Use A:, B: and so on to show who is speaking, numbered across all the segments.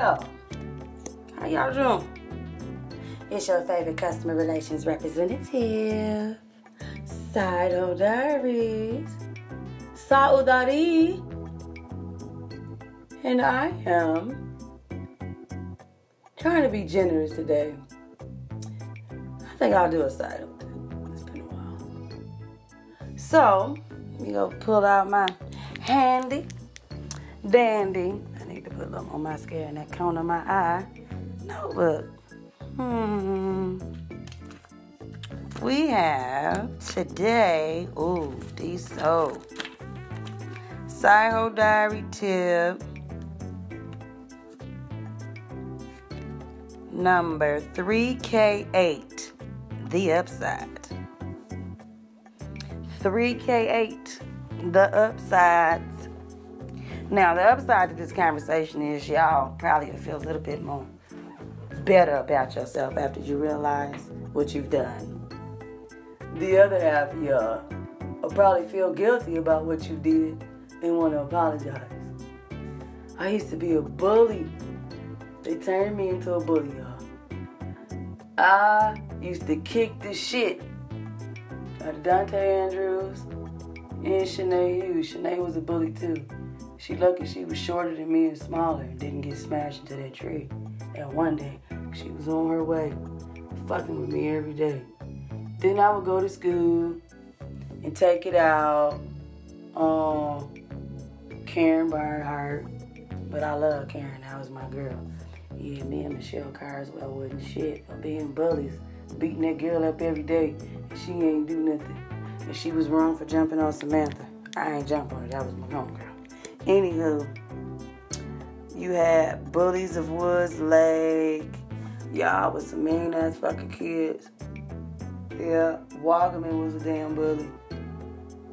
A: How y'all doing? It's your favorite customer relations representative, Side Hoe Diaries, Saudari, and I am trying to be generous today. I think I'll do a side It's been a while. So, me go pull out my handy dandy. Need to put a little more mascara in that corner of my eye. Notebook. Hmm. We have today, ooh, these so. Side Hoe Diary tip number 3K8, the upside. 3K8, the upsides. Now, the upside to this conversation is y'all probably feel a little bit more better about yourself after you realize what you've done. The other half y'all will probably feel guilty about what you did and want to apologize. I used to be a bully. They turned me into a bully, y'all. I used to kick the shit out of Dante Andrews and Shanae Hughes. Shanae was a bully too. She lucky she was shorter than me and smaller and didn't get smashed into that tree. And one day, she was on her way, fucking with me every day. Then I would go to school and take it out on Karen Barnhart. But I love Karen, that was my girl. Yeah, me and Michelle Carswell wasn't shit for being bullies, beating that girl up every day, and she ain't do nothing. And she was wrong for jumping on Samantha. I ain't jump on her, that was my homegirl. Anywho, you had Bullies of Woods Lake. Y'all was some mean ass fucking kids. Yeah, Wagaman was a damn bully.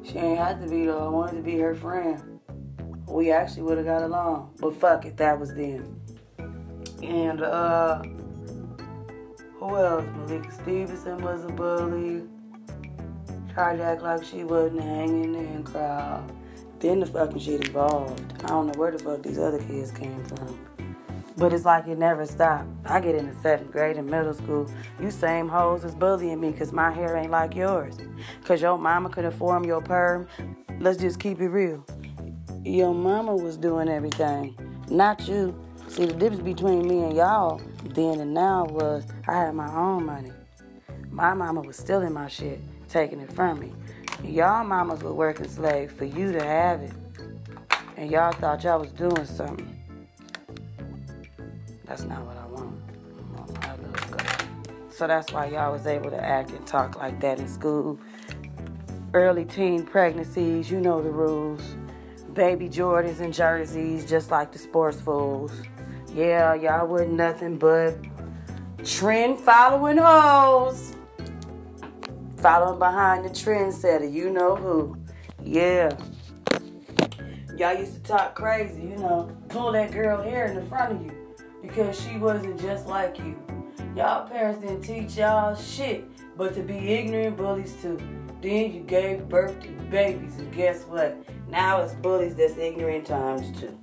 A: She ain't had to be though. I wanted to be her friend. We actually would have got along. But fuck it, that was then. And uh who else? Malika Stevenson was a bully. Tried to act like she wasn't hanging in crowd. Then the fucking shit evolved. I don't know where the fuck these other kids came from. But it's like it never stopped. I get into seventh grade in middle school. You same hoes is bullying me because my hair ain't like yours. Because your mama couldn't form your perm. Let's just keep it real. Your mama was doing everything, not you. See, the difference between me and y'all then and now was I had my own money. My mama was stealing my shit, taking it from me. Y'all mamas were working slave for you to have it. And y'all thought y'all was doing something. That's not what I want. I want my little girl. So that's why y'all was able to act and talk like that in school. Early teen pregnancies, you know the rules. Baby Jordans and jerseys, just like the sports fools. Yeah, y'all wasn't nothing but trend following hoes following behind the trendsetter. You know who. Yeah. Y'all used to talk crazy, you know, pull that girl hair in the front of you because she wasn't just like you. Y'all parents didn't teach y'all shit but to be ignorant bullies too. Then you gave birth to babies, and guess what? Now it's bullies that's ignorant times two.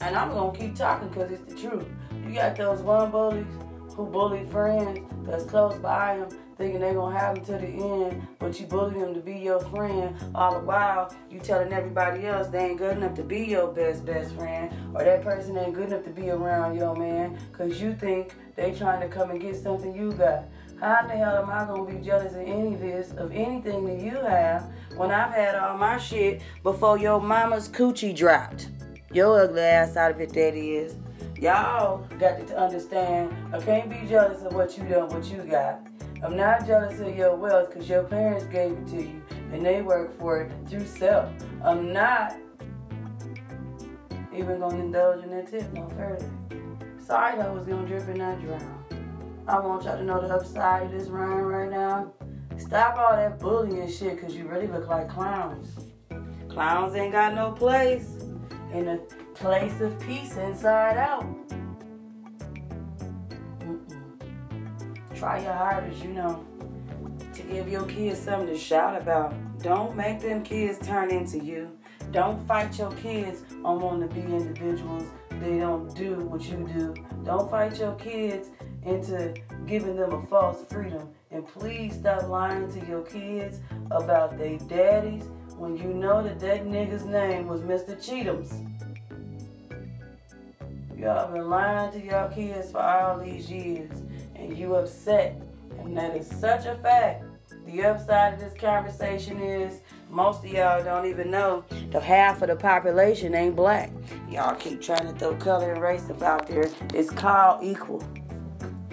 A: And I'm gonna keep talking because it's the truth. You got those one bullies who bully friends that's close by them thinking they're gonna have them to the end, but you bully them to be your friend. All the while, you telling everybody else they ain't good enough to be your best best friend, or that person ain't good enough to be around your man, cause you think they trying to come and get something you got. How the hell am I gonna be jealous of any of this, of anything that you have, when I've had all my shit before your mama's coochie dropped? Your ugly ass out of it, that is. Y'all got to understand, I can't be jealous of what you done, what you got. I'm not jealous of your wealth because your parents gave it to you and they work for it through self. I'm not even gonna indulge in that tip no further. Sorry that was gonna drip and not drown. I want y'all to know the upside of this rhyme right now. Stop all that bullying shit because you really look like clowns. Clowns ain't got no place in a place of peace inside out. Try your hardest, you know, to give your kids something to shout about. Don't make them kids turn into you. Don't fight your kids on wanting to be individuals they don't do what you do. Don't fight your kids into giving them a false freedom. And please stop lying to your kids about their daddies when you know that that nigga's name was Mr. Cheatham's. Y'all been lying to y'all kids for all these years, and you upset. And that is such a fact. The upside of this conversation is most of y'all don't even know the half of the population ain't black. Y'all keep trying to throw color and race about there. It's called equal.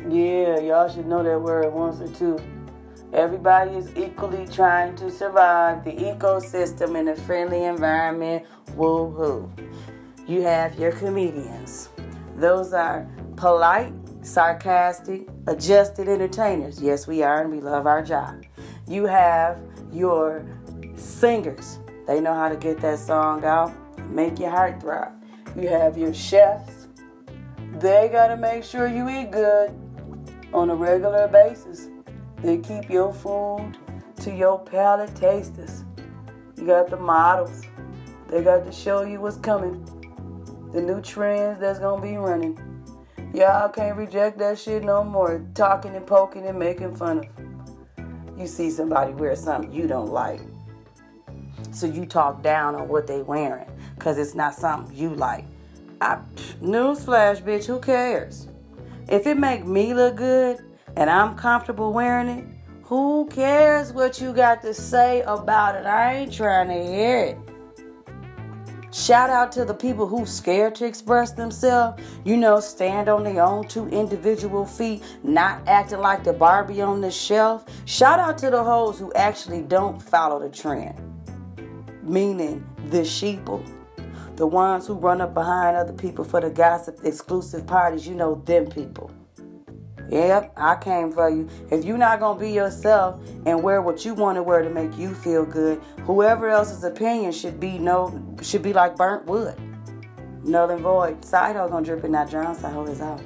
A: Yeah, y'all should know that word once or two. Everybody is equally trying to survive the ecosystem in a friendly environment. Woo hoo. You have your comedians. Those are polite, sarcastic, adjusted entertainers. Yes, we are, and we love our job. You have your singers. They know how to get that song out, make your heart throb. You have your chefs. They got to make sure you eat good on a regular basis. They keep your food to your palate tasters. You got the models. They got to show you what's coming. The new trends that's gonna be running. Y'all can't reject that shit no more. Talking and poking and making fun of. You see somebody wear something you don't like. So you talk down on what they wearing. Cause it's not something you like. I, newsflash, bitch, who cares? If it make me look good and I'm comfortable wearing it, who cares what you got to say about it? I ain't trying to hear it. Shout out to the people who scared to express themselves. You know, stand on their own two individual feet, not acting like the Barbie on the shelf. Shout out to the hoes who actually don't follow the trend. Meaning the sheeple. The ones who run up behind other people for the gossip exclusive parties, you know them people. Yep, I came for you. If you're not gonna be yourself and wear what you want to wear to make you feel good, whoever else's opinion should be no should be like burnt wood. Null and void. Side hoe gonna drip and not drown. Side hoe is out.